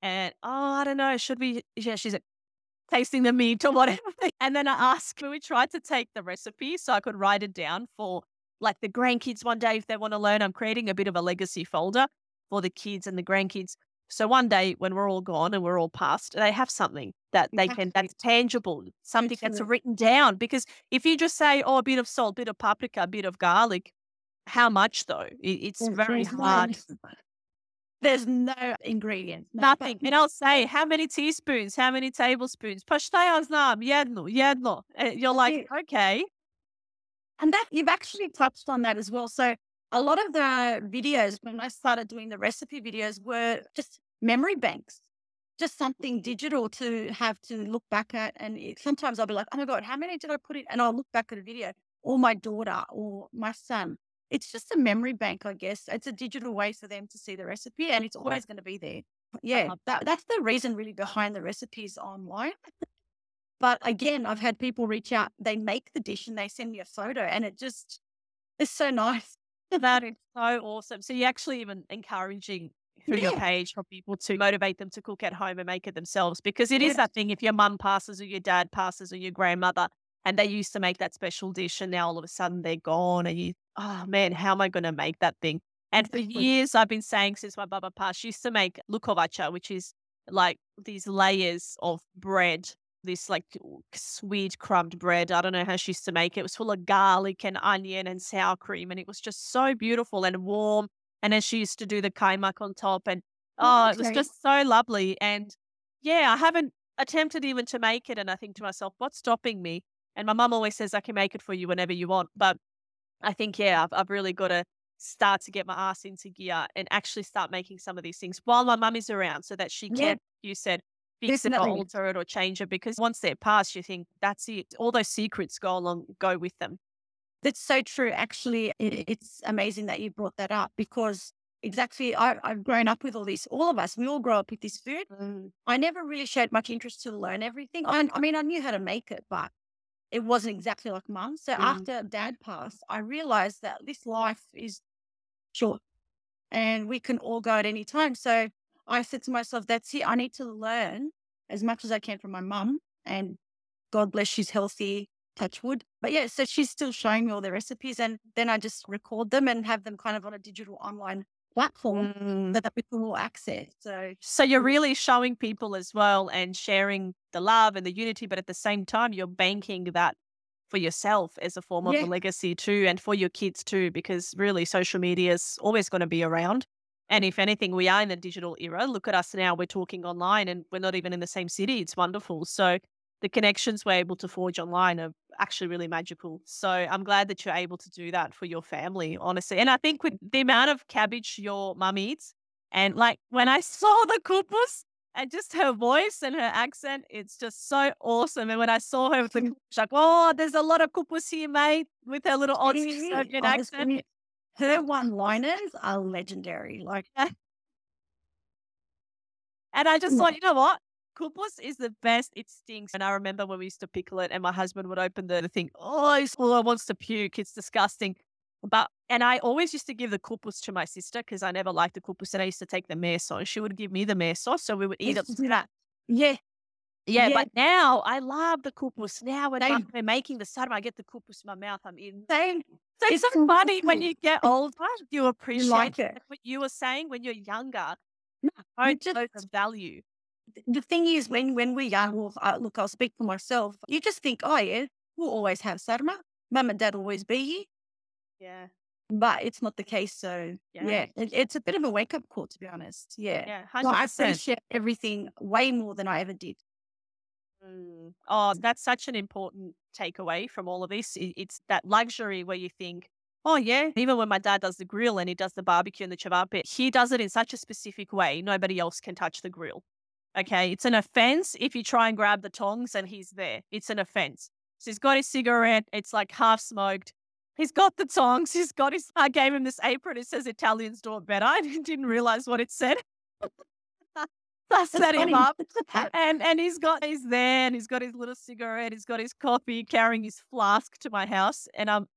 And, oh, I don't know. Should we? Yeah, she's like, tasting the meat or whatever. And then I ask, we tried to take the recipe so I could write it down for like the grandkids one day if they want to learn. I'm creating a bit of a legacy folder for the kids and the grandkids. So one day when we're all gone and we're all past, they have something that they can, that's tangible, something that's written down. Because if you just say, oh, a bit of salt, a bit of paprika, a bit of garlic, how much though? It's very hard. There's no ingredients. no- Nothing. And I'll say, how many teaspoons, how many tablespoons? Poštaja znam, jedno, jedno. You're like, okay. And that you've actually touched on that as well. So a lot of the videos when I started doing the recipe videos were just memory banks, just something digital to have to look back at. And it, sometimes I'll be like, oh my God, how many did I put in? And I'll look back at a video or my daughter or my son. It's just a memory bank, I guess. It's a digital way for them to see the recipe and it's always going to be there. Uh-huh. Yeah, that, that's the reason really behind the recipes online. But again, I've had people reach out, they make the dish and they send me a photo and it just is so nice. That is so awesome. So you're actually even encouraging through your page for people to motivate them to cook at home and make it themselves because it is Yes. that thing if your mum passes or your dad passes or your grandmother and they used to make that special dish and now all of a sudden they're gone and you oh man how am i going to make that thing? And for years i've been saying since my baba passed she used to make lukovaca which is like these layers of bread this like sweet crumbed bread i don't know how she used to make it it was full of garlic and onion and sour cream and it was just so beautiful and warm and then she used to do the kaimak on top and oh, oh it was just so lovely and yeah i haven't attempted even to make it and i think to myself what's stopping me? And my mum always says i can make it for you whenever you want but i think yeah i've, I've really got to start to get my ass into gear and actually start making some of these things while my mum is around so that she Yeah. can you said fix it or alter it or change it because once they're past you think that's it all those secrets go along go with them That's so true. Actually, it, it's amazing that you brought that up because exactly, I, I've grown up with all this. All of us, we all grow up with this food. Mm. I never really showed much interest to learn everything. I, I mean, I knew how to make it, but it wasn't exactly like mum. So Mm. after dad passed, I realized that this life is short and we can all go at any time. So I said to myself, that's it. I need to learn as much as I can from my mum. And God bless, she's healthy, touch wood. But yeah, so she's still showing me all the recipes. And then I just record them and have them kind of on a digital online platform Mm. that, that people will access. So So you're really showing people as well and sharing the love and the unity, but at the same time, you're banking that for yourself as a form of Yeah. a legacy too, and for your kids too, because really social media is always going to be around. And if anything, we are in a digital era. Look at us now, we're talking online and we're not even in the same city. It's wonderful. So the connections we're able to forge online are actually really magical. So I'm glad that you're able to do that for your family, honestly. And I think with the amount of cabbage your mum eats, and like when I saw the kupus and just her voice and her accent, it's just so awesome. And when I saw her with the kupus, like, oh, there's a lot of kupus here, mate, with her little Aussie Really? Serbian Honestly, accent. Her one liners are legendary. Like, And I just thought, you know what? Kupus is the best. It stinks. And I remember when we used to pickle it and my husband would open the, the thing. Oh, he's, oh, wants to puke. It's disgusting. But and I always used to give the kupus to my sister because I never liked the kupus and I used to take the mare sauce. She would give me the mare sauce, so we would eat it. that. Yeah. Yeah, yeah, but now I love the kupus. Now when I'm making the sarma, I get the kupus in my mouth. I'm eating. Same. So it's, so funny when you get older, you appreciate you like it. what you were saying when you're younger. No, don't just value. The thing is, when when we're young, well, uh, look, I'll speak for myself. You just think, oh yeah, we'll always have sarma. Mum and dad will always be here. Yeah but it's not the case. So yeah, yeah it, it's a bit of a wake up call, to be honest. Yeah, yeah, 100%. So I appreciate everything way more than I ever did. Mm. Oh, that's such an important takeaway from all of this. It's that luxury where you think, oh, yeah, even when my dad does the grill and he does the barbecue and the cevapi, he does it in such a specific way. Nobody else can touch the grill. Okay. It's an offense if you try and grab the tongs and he's there. It's an offense. So he's got his cigarette. It's like half smoked. He's got the tongs. He's got his. I gave him this apron. It says Italians do it better. I didn't realize what it said. I set him up, and and he's got he's there, and he's got his little cigarette. He's got his coffee, carrying his flask to my house, and I'm um,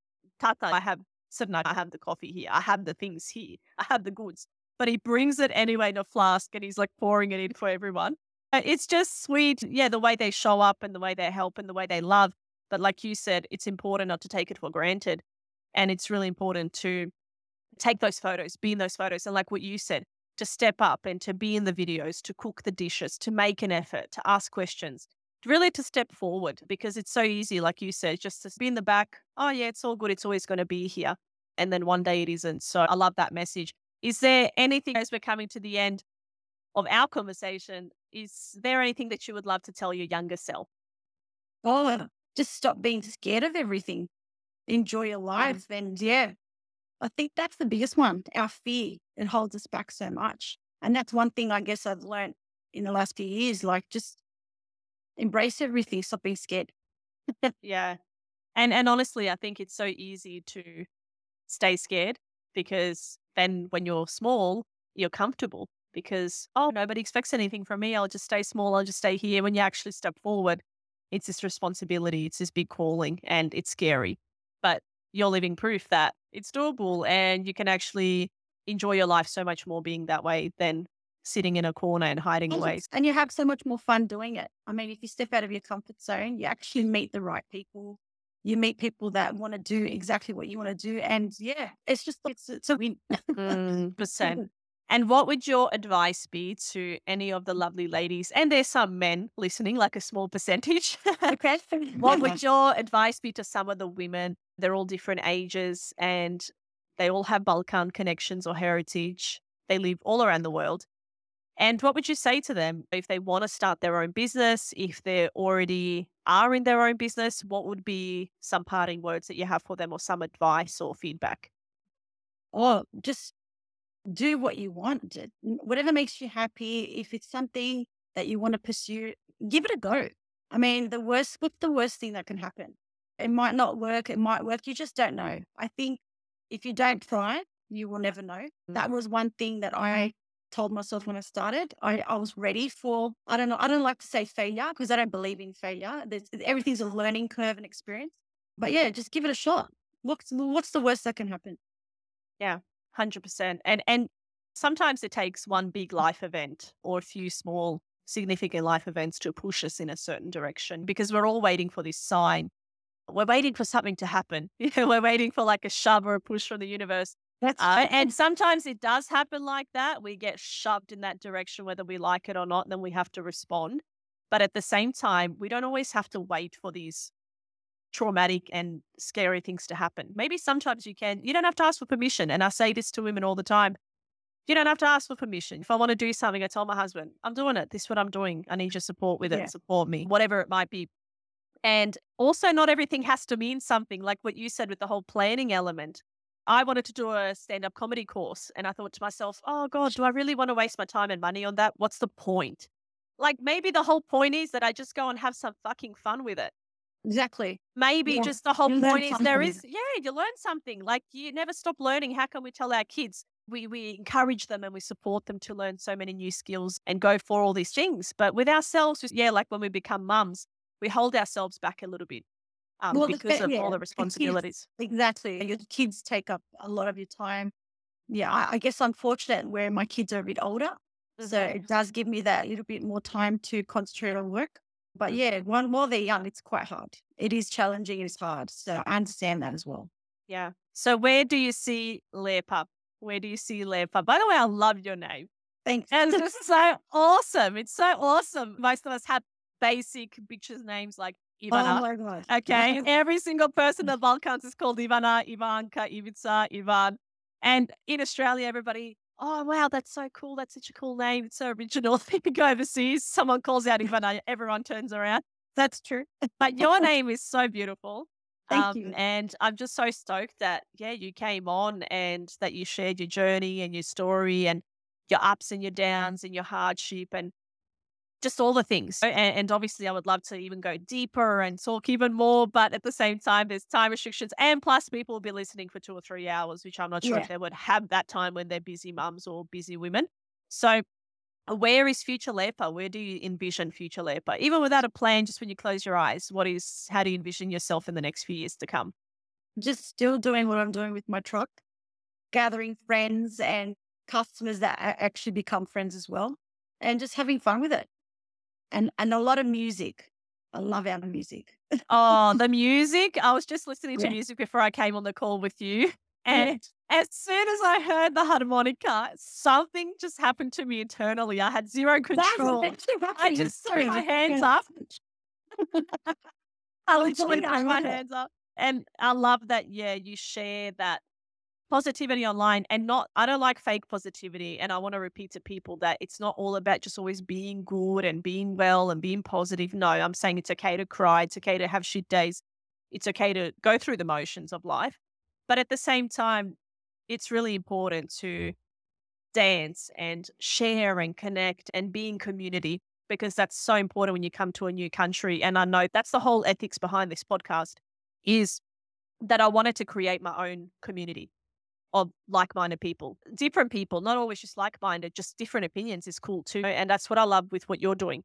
Tata. I have said no. I have the coffee here. I have the things here. I have the goods. But he brings it anyway in a flask, and he's like pouring it in for everyone. Uh, it's just sweet, yeah. The way they show up, and the way they help, and the way they love. But like you said, it's important not to take it for granted. And it's really important to take those photos, be in those photos. And like what you said, to step up and to be in the videos, to cook the dishes, to make an effort, to ask questions, really to step forward because it's so easy, like you said, just to be in the back. Oh, yeah, it's all good. It's always going to be here. And then one day it isn't. So I love that message. Is there anything as we're coming to the end of our conversation? Is there anything that you would love to tell your younger self? Oh, just stop being scared of everything. Enjoy your life. Mm. And yeah, I think that's the biggest one. Our fear, it holds us back so much. And that's one thing I guess I've learned in the last few years, like just embrace everything, stop being scared. yeah. And and honestly, I think it's so easy to stay scared because then when you're small, you're comfortable because oh nobody expects anything from me. I'll just stay small, I'll just stay here. When you actually step forward, it's this responsibility, it's this big calling, and it's scary. But you're living proof that it's doable and you can actually enjoy your life so much more being that way than sitting in a corner and hiding and away. And you have so much more fun doing it. I mean, if you step out of your comfort zone, you actually meet the right people. You meet people that want to do exactly what you want to do. And yeah, it's just, it's, it's a win. mm, percent. And what would your advice be to any of the lovely ladies? And there's some men listening, like a small percentage. okay. what would your advice be to some of the women? They're all different ages and they all have Balkan connections or heritage. They live all around the world. And what would you say to them if they want to start their own business, if they're already are in their own business? What would be some parting words that you have for them or some advice or feedback? Oh, just do what you want. Whatever makes you happy. If it's something that you want to pursue, give it a go. I mean, the worst, what's the worst thing that can happen? It might not work. It might work. You just don't know. I think if you don't try, you will never know. That mm. was one thing that I told myself when I started. I, I was ready for, I don't know, I don't like to say failure because I don't believe in failure. There's, everything's a learning curve and experience. But yeah, just give it a shot. What's, what's the worst that can happen? Yeah. 100%. And and sometimes it takes one big life event or a few small significant life events to push us in a certain direction because we're all waiting for this sign. We're waiting for something to happen. we're waiting for like a shove or a push from the universe. That's uh, and sometimes it does happen like that. We get shoved in that direction, whether we like it or not, then we have to respond. But at the same time, we don't always have to wait for these traumatic and scary things to happen. Maybe sometimes you can, you don't have to ask for permission. And I say this to women all the time. You don't have to ask for permission. If I want to do something, I tell my husband, I'm doing it. This is what I'm doing. I need your support with it. Yeah. Support me, whatever it might be. And also, not everything has to mean something like what you said with the whole planning element. I wanted to do a stand up comedy course. And I thought to myself, oh God, do I really want to waste my time and money on that? What's the point? Like, maybe the whole point is that I just go and have some fucking fun with it. Exactly. Maybe yeah. just the whole you point is there is, yeah, you learn something. Like you never stop learning. How can we tell our kids we, we encourage them and we support them to learn so many new skills and go for all these things. But with ourselves, yeah, like when we become mums, we hold ourselves back a little bit um, well, because of yeah, all the responsibilities. The kids, exactly. Your kids take up a lot of your time. Yeah, I, I, guess unfortunate where my kids are a bit older. Mm-hmm. So it does give me that little bit more time to concentrate on work. But mm. yeah, one while they're young, it's quite hard. It is challenging, it's hard. So I understand that as well. Yeah. So where do you see Lepa? Where do you see Lepa? By the way, I love your name. Thanks. And it's so awesome. It's so awesome. Most of us have basic bitches names like Ivana. Oh my god. Okay. Every single person in the Balkans is called Ivana, Ivanka, Ivica, Ivan. And in Australia, everybody, oh wow, that's so cool. That's such a cool name. It's so original. If you go overseas, someone calls out Ivana, everyone turns around. That's true. But your name is so beautiful. Thank um, you. And I'm just so stoked that, yeah, you came on and that you shared your journey and your story and your ups and your downs and your hardship and just all the things. And, and, obviously, I would love to even go deeper and talk even more. But at the same time, there's time restrictions. And plus, people will be listening for two or three hours, which I'm not sure yeah. if they would have that time when they're busy mums or busy women. So, where is future Lepa? Where do you envision future Lepa? Even without a plan, just when you close your eyes, what is, how do you envision yourself in the next few years to come? Just still doing what I'm doing with my truck, gathering friends and customers that actually become friends as well, and just having fun with it and and a lot of music. I love our music. oh, the music! I was just listening to yeah. music before I came on the call with you, and yeah. as soon as I heard the harmonica, something just happened to me internally. I had zero control. I just threw my hands up. I literally threw my hands up, and I love that. Yeah, you share that positivity online and not I don't like fake positivity and I want to repeat to people that it's not all about just always being good and being well and being positive. No, I'm saying it's okay to cry, it's okay to have shit days. It's okay to go through the motions of life. But at the same time, it's really important to dance and share and connect and be in community because that's so important when you come to a new country and I know that's the whole ethics behind this podcast is that I wanted to create my own community of like-minded people different people not always just like-minded just different opinions is cool too and that's what i love with what you're doing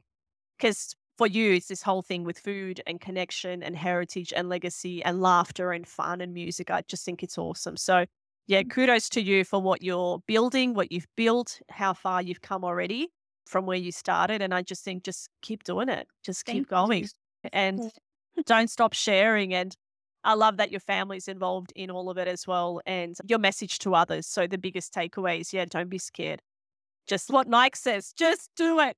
because for you it's this whole thing with food and connection and heritage and legacy and laughter and fun and music i just think it's awesome so yeah mm. kudos to you for what you're building what you've built how far you've come already from where you started and i just think just keep doing it just keep Thank going you. and don't stop sharing and I love that your family's involved in all of it as well and your message to others. So the biggest takeaway is, yeah, don't be scared. Just what Nike says, just do it.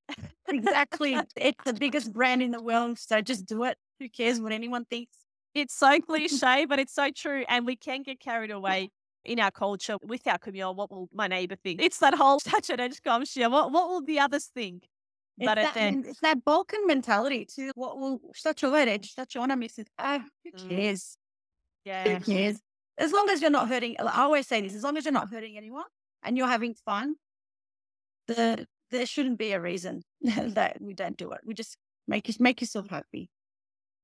exactly. It's the biggest brand in the world. So just do it. Who cares what anyone thinks? It's so cliche, but it's so true. And we can get carried away in our culture with our community. What will my neighbor think? It's that whole touch and edge. What, what will the others think? But it's, that, it's that Balkan mentality too. What will šta će ovaj reći? Šta će ona misliti? Ah, who mm. cares? Yeah. Who cares? As long as you're not hurting, I always say this, as long as you're not hurting anyone and you're having fun, the there shouldn't be a reason that we don't do it. We just make make yourself happy.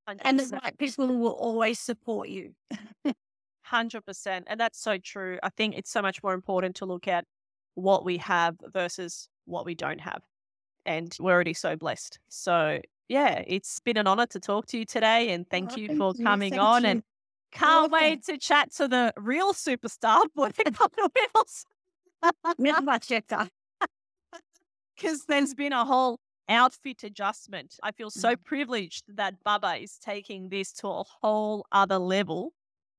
100%. And the right people will always support you. 100%. And that's so true. I think it's so much more important to look at what we have versus what we don't have and we're already so blessed. So yeah, it's been an honor to talk to you today and thank oh, you thank for you. coming thank on you. and can't wait to chat to the real superstar boy. Because there's been a whole outfit adjustment. I feel so mm. privileged that Baba is taking this to a whole other level.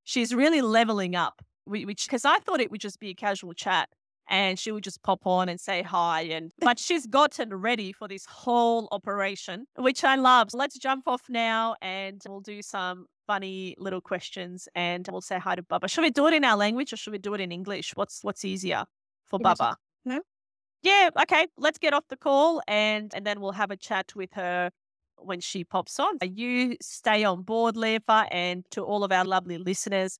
She's really leveling up, which because I thought it would just be a casual chat and she would just pop on and say hi and but she's gotten ready for this whole operation which i love. Let's jump off now and we'll do some funny little questions and we'll say hi to baba should we do it in our language or should we do it in english? What's what's easier for baba no? Yeah okay let's get off the call and and then we'll have a chat with her when she pops on. You stay on board Lepa and to all of our lovely listeners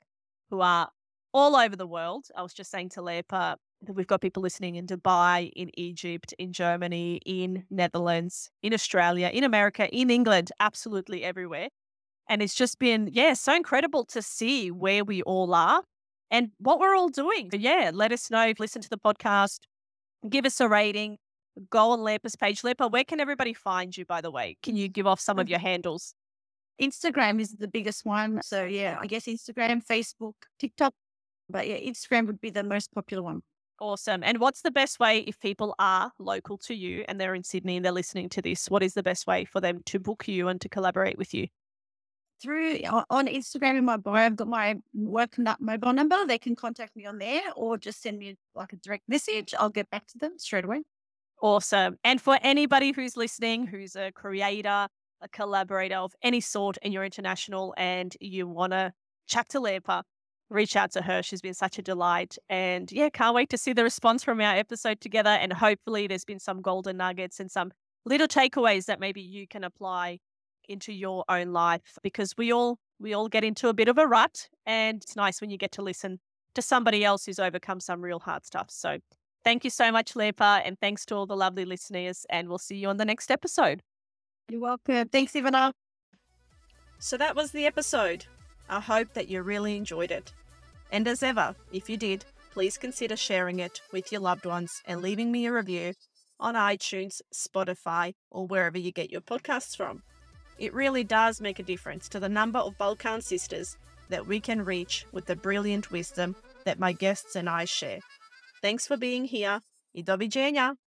who are all over the world. I was just saying to Lepa, We've got people listening in Dubai, in Egypt, in Germany, in Netherlands, in Australia, in America, in England, absolutely everywhere. And it's just been, yeah, so incredible to see where we all are and what we're all doing. But yeah, let us know. If you listen to the podcast, give us a rating, go on Lepa's page. Lepa, where can everybody find you, by the way? Can you give off some of your handles? Instagram is the biggest one. So yeah, I guess Instagram, Facebook, TikTok. But yeah, Instagram would be the most popular one. Awesome. And what's the best way if people are local to you and they're in Sydney and they're listening to this? What is the best way for them to book you and to collaborate with you? Through on Instagram in my bio, I've got my work mobile number. They can contact me on there or just send me like a direct message. I'll get back to them straight away. Awesome. And for anybody who's listening, who's a creator, a collaborator of any sort, and you're international and you want to chat to Lepa, reach out to her. She's been such a delight. And yeah, can't wait to see the response from our episode together. And hopefully, there's been some golden nuggets and some little takeaways that maybe you can apply into your own life because we all we all get into a bit of a rut and it's nice when you get to listen to somebody else who's overcome some real hard stuff so thank you so much lepa and thanks to all the lovely listeners and we'll see you on the next episode you're welcome thanks ivana so that was the episode i hope that you really enjoyed it and as ever, if you did, please consider sharing it with your loved ones and leaving me a review on iTunes, Spotify, or wherever you get your podcasts from. It really does make a difference to the number of Balkan sisters that we can reach with the brilliant wisdom that my guests and I share. Thanks for being here. I do